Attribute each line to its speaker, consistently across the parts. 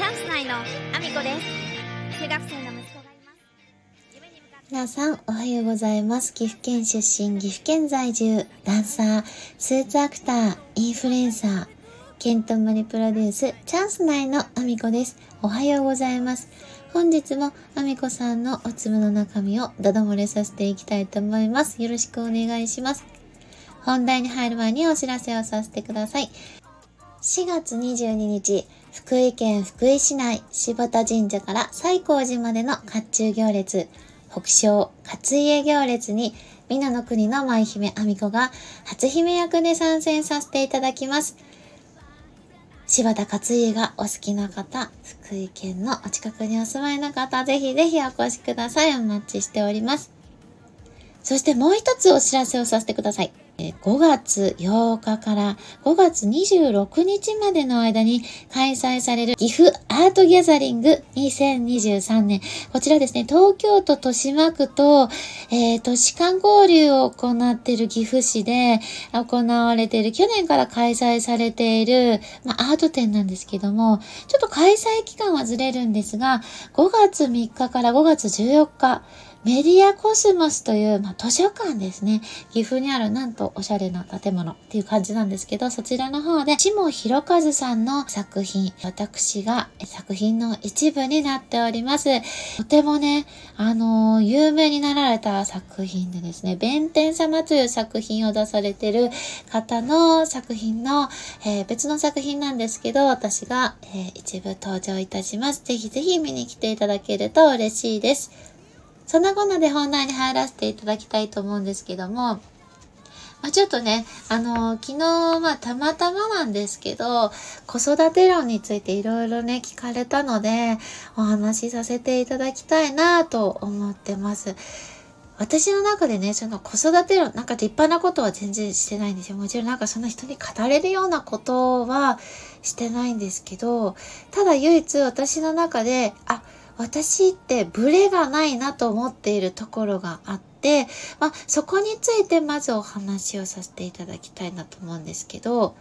Speaker 1: チャンス内のアミコです中学生の息子がいます
Speaker 2: 皆さん、おはようございます。岐阜県出身、岐阜県在住、ダンサー、スーツアクター、インフルエンサー、ケントマリプロデュース、チャンス内のアミコです。おはようございます。本日もアミコさんのおつむの中身をダダ漏れさせていきたいと思います。よろしくお願いします。本題に入る前にお知らせをさせてください。4月22日、福井県福井市内、柴田神社から西光寺までの甲冑行列、北昇勝家行列に、皆の国の舞姫阿美子が初姫役で参戦させていただきます。柴田勝家がお好きな方、福井県のお近くにお住まいの方、ぜひぜひお越しください。お待ちしております。そしてもう一つお知らせをさせてください。5月8日から5月26日までの間に開催される岐阜アートギャザリング2023年。こちらですね、東京都豊島区と、えー都市間交流を行っている岐阜市で行われている、去年から開催されている、まあ、アート展なんですけども、ちょっと開催期間はずれるんですが、5月3日から5月14日、メディアコスモスという、まあ、図書館ですね。岐阜にあるなんとおしゃれな建物っていう感じなんですけど、そちらの方で、下博和さんの作品、私が作品の一部になっております。とてもね、あのー有名になられた作品でですね、弁天様という作品を出されてる方の作品の、えー別の作品なんですけど、私が、えー一部登場いたします。ぜひぜひ見に来ていただけると嬉しいです。そんなこんなで本題に入らせていただきたいと思うんですけども、まあ、ちょっとね、あの昨日、まあ、たまたまなんですけど、子育て論についていろいろね、聞かれたので、お話しさせていただきたいなと思ってます。私の中でね、その子育て論、なんか立派なことは全然してないんですよ。もちろんなんかそんな人に語れるようなことはしてないんですけど、ただ唯一私の中で、あ、私ってブレがないなと思っているところがあって、まあ、そこについてまずお話をさせていただきたいなと思うんですけど、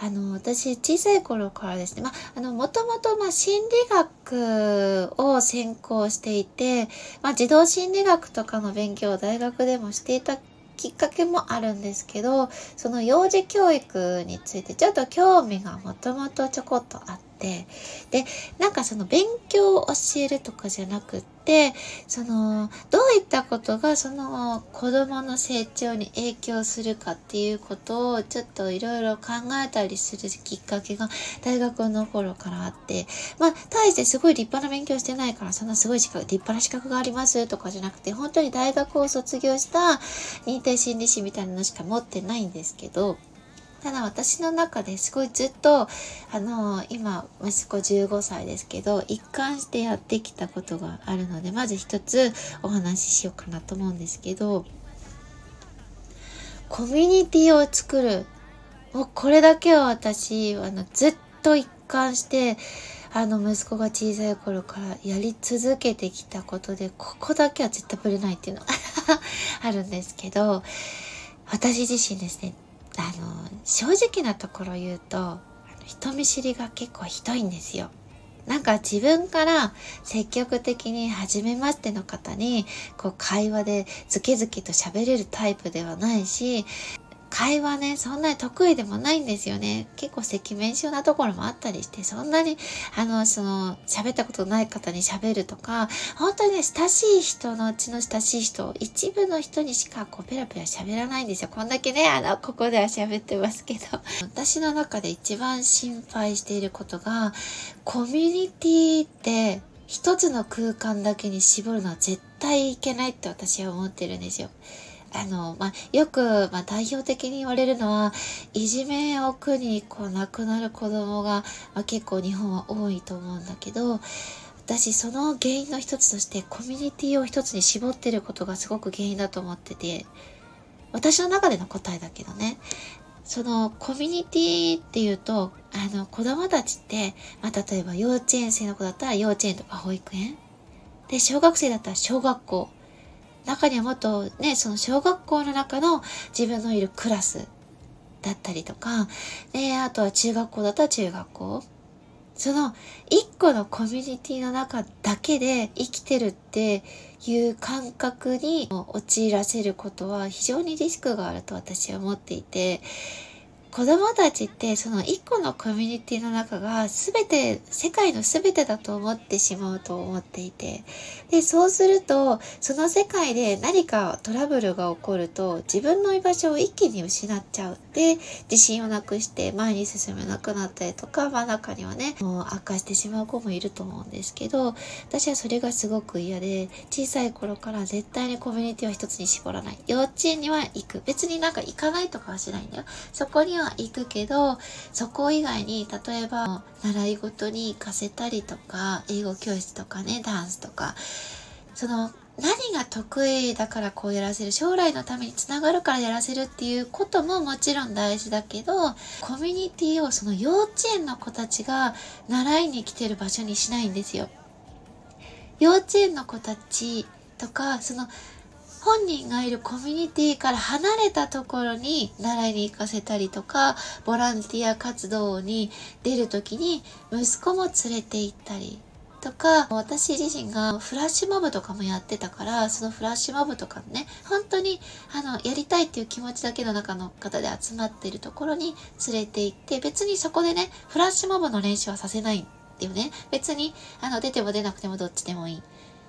Speaker 2: あの、私、小さい頃からですね、まあ、あの、もともと、ま、心理学を専攻していて、まあ、児童心理学とかの勉強を大学でもしていたきっかけもあるんですけど、その幼児教育についてちょっと興味がもともとちょこっとあって、で、なんかその勉強を教えるとかじゃなくって、その、どういったことがその子供の成長に影響するかっていうことをちょっといろいろ考えたりするきっかけが大学の頃からあって、まあ、大してすごい立派な勉強してないから、そんなすごい資格、立派な資格がありますとかじゃなくて、本当に大学を卒業した認定心理師みたいなのしか持ってないんですけど、ただ私の中ですごいずっと、あの、今、息子15歳ですけど、一貫してやってきたことがあるので、まず一つお話ししようかなと思うんですけど、コミュニティを作る。もうこれだけは私、あの、ずっと一貫して、あの、息子が小さい頃からやり続けてきたことで、ここだけは絶対ぶれないっていうのが あるんですけど、私自身ですね、あの、正直なところ言うと、人見知りが結構ひどいんですよ。なんか自分から積極的に初めましての方にこう会話でズケズケと喋れるタイプではないし、会話ね、そんなに得意でもないんですよね。結構赤面症なところもあったりして、そんなに、あの、その、喋ったことない方に喋るとか、本当にね、親しい人のうちの親しい人、一部の人にしかこうペラペラ喋らないんですよ。こんだけね、あの、ここでは喋ってますけど。私の中で一番心配していることが、コミュニティって一つの空間だけに絞るのは絶対いけないって私は思ってるんですよ。あの、まあ、よく、まあ、代表的に言われるのは、いじめを苦にこう亡くなる子供が、まあ、結構日本は多いと思うんだけど、私その原因の一つとしてコミュニティを一つに絞ってることがすごく原因だと思ってて、私の中での答えだけどね。そのコミュニティっていうと、あの子供たちって、まあ、例えば幼稚園生の子だったら幼稚園とか保育園。で、小学生だったら小学校。中にはもっとね、その小学校の中の自分のいるクラスだったりとか、ね、あとは中学校だったら中学校。その一個のコミュニティの中だけで生きてるっていう感覚に陥らせることは非常にリスクがあると私は思っていて、子供たちってその一個のコミュニティの中が全て、世界の全てだと思ってしまうと思っていて。で、そうすると、その世界で何かトラブルが起こると自分の居場所を一気に失っちゃう。で、自信をなくして前に進めなくなったりとか、まあ中にはね、もう悪化してしまう子もいると思うんですけど、私はそれがすごく嫌で、小さい頃から絶対にコミュニティは一つに絞らない。幼稚園には行く。別になんか行かないとかはしないんだよ。そこにはは行くけど、そこ以外に、例えば、習い事に行かせたりとか、英語教室とかね、ダンスとか、その、何が得意だからこうやらせる、将来のためにつながるからやらせるっていうことももちろん大事だけど、コミュニティをその幼稚園の子たちが習いに来てる場所にしないんですよ。幼稚園の子たちとか、その本人がいるコミュニティから離れたところに習いに行かせたりとか、ボランティア活動に出るときに息子も連れて行ったりとか、私自身がフラッシュモブとかもやってたから、そのフラッシュモブとかね、本当に、あの、やりたいっていう気持ちだけの中の方で集まっているところに連れて行って、別にそこでね、フラッシュモブの練習はさせないっていうね、別に、あの、出ても出なくてもどっちでもいい。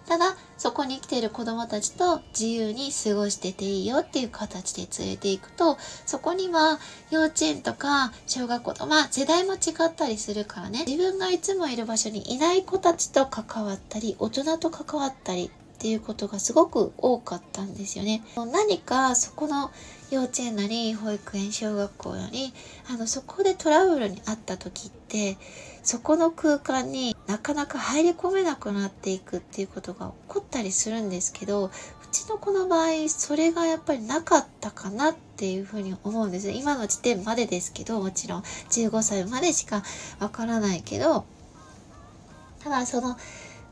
Speaker 2: ただ、そこに来ている子供たちと自由に過ごしてていいよっていう形で連れていくと、そこには幼稚園とか小学校と、まあ世代も違ったりするからね、自分がいつもいる場所にいない子たちと関わったり、大人と関わったりっていうことがすごく多かったんですよね。何かそこの幼稚園なり保育園小学校なりあのそこでトラブルにあった時ってそこの空間になかなか入り込めなくなっていくっていうことが起こったりするんですけどうちの子の場合それがやっぱりなかったかなっていうふうに思うんです。今の時点までですけどもちろん。15歳までしかわからないけど。ただその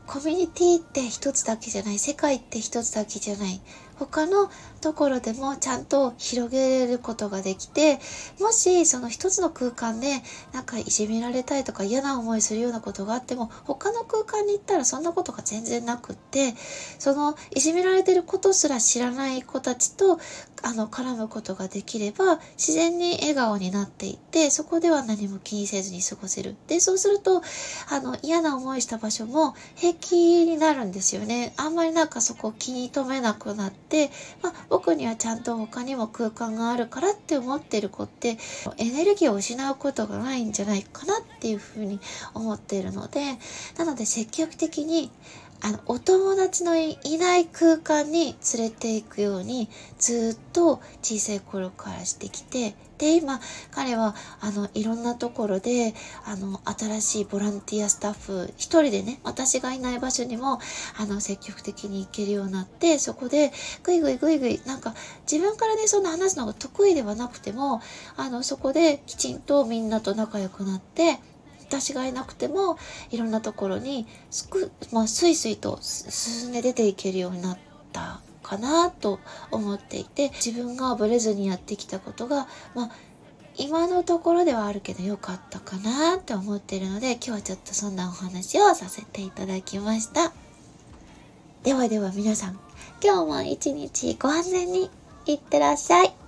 Speaker 2: コミュニティって一つだけじゃない。世界って一つだけじゃない。他のところでもちゃんと広げることができて、もしその一つの空間でなんかいじめられたりとか嫌な思いするようなことがあっても、他の空間に行ったらそんなことが全然なくって、そのいじめられてることすら知らない子たちとあの絡むことができれば自然に笑顔になっていってそこでは何も気にせずに過ごせるでそうするとあの嫌な思いした場所も平気になるんですよね。あんまりなんかそこを気に留めなくなって、まあ、僕にはちゃんと他にも空間があるからって思ってる子ってエネルギーを失うことがないんじゃないかなっていうふうに思っているのでなので積極的にあの、お友達のいない空間に連れて行くように、ずっと小さい頃からしてきて、で、今、彼は、あの、いろんなところで、あの、新しいボランティアスタッフ、一人でね、私がいない場所にも、あの、積極的に行けるようになって、そこで、ぐいぐいぐいぐい、なんか、自分からね、そんな話すのが得意ではなくても、あの、そこできちんとみんなと仲良くなって、私がいなくてもいろんなところにすく、まあ、スイスイと進んで出ていけるようになったかなと思っていて自分がブレずにやってきたことが、まあ、今のところではあるけど良かったかなって思っているので今日はちょっとそんなお話をさせていただきました。ではでは皆さん今日も一日ご安全にいってらっしゃい。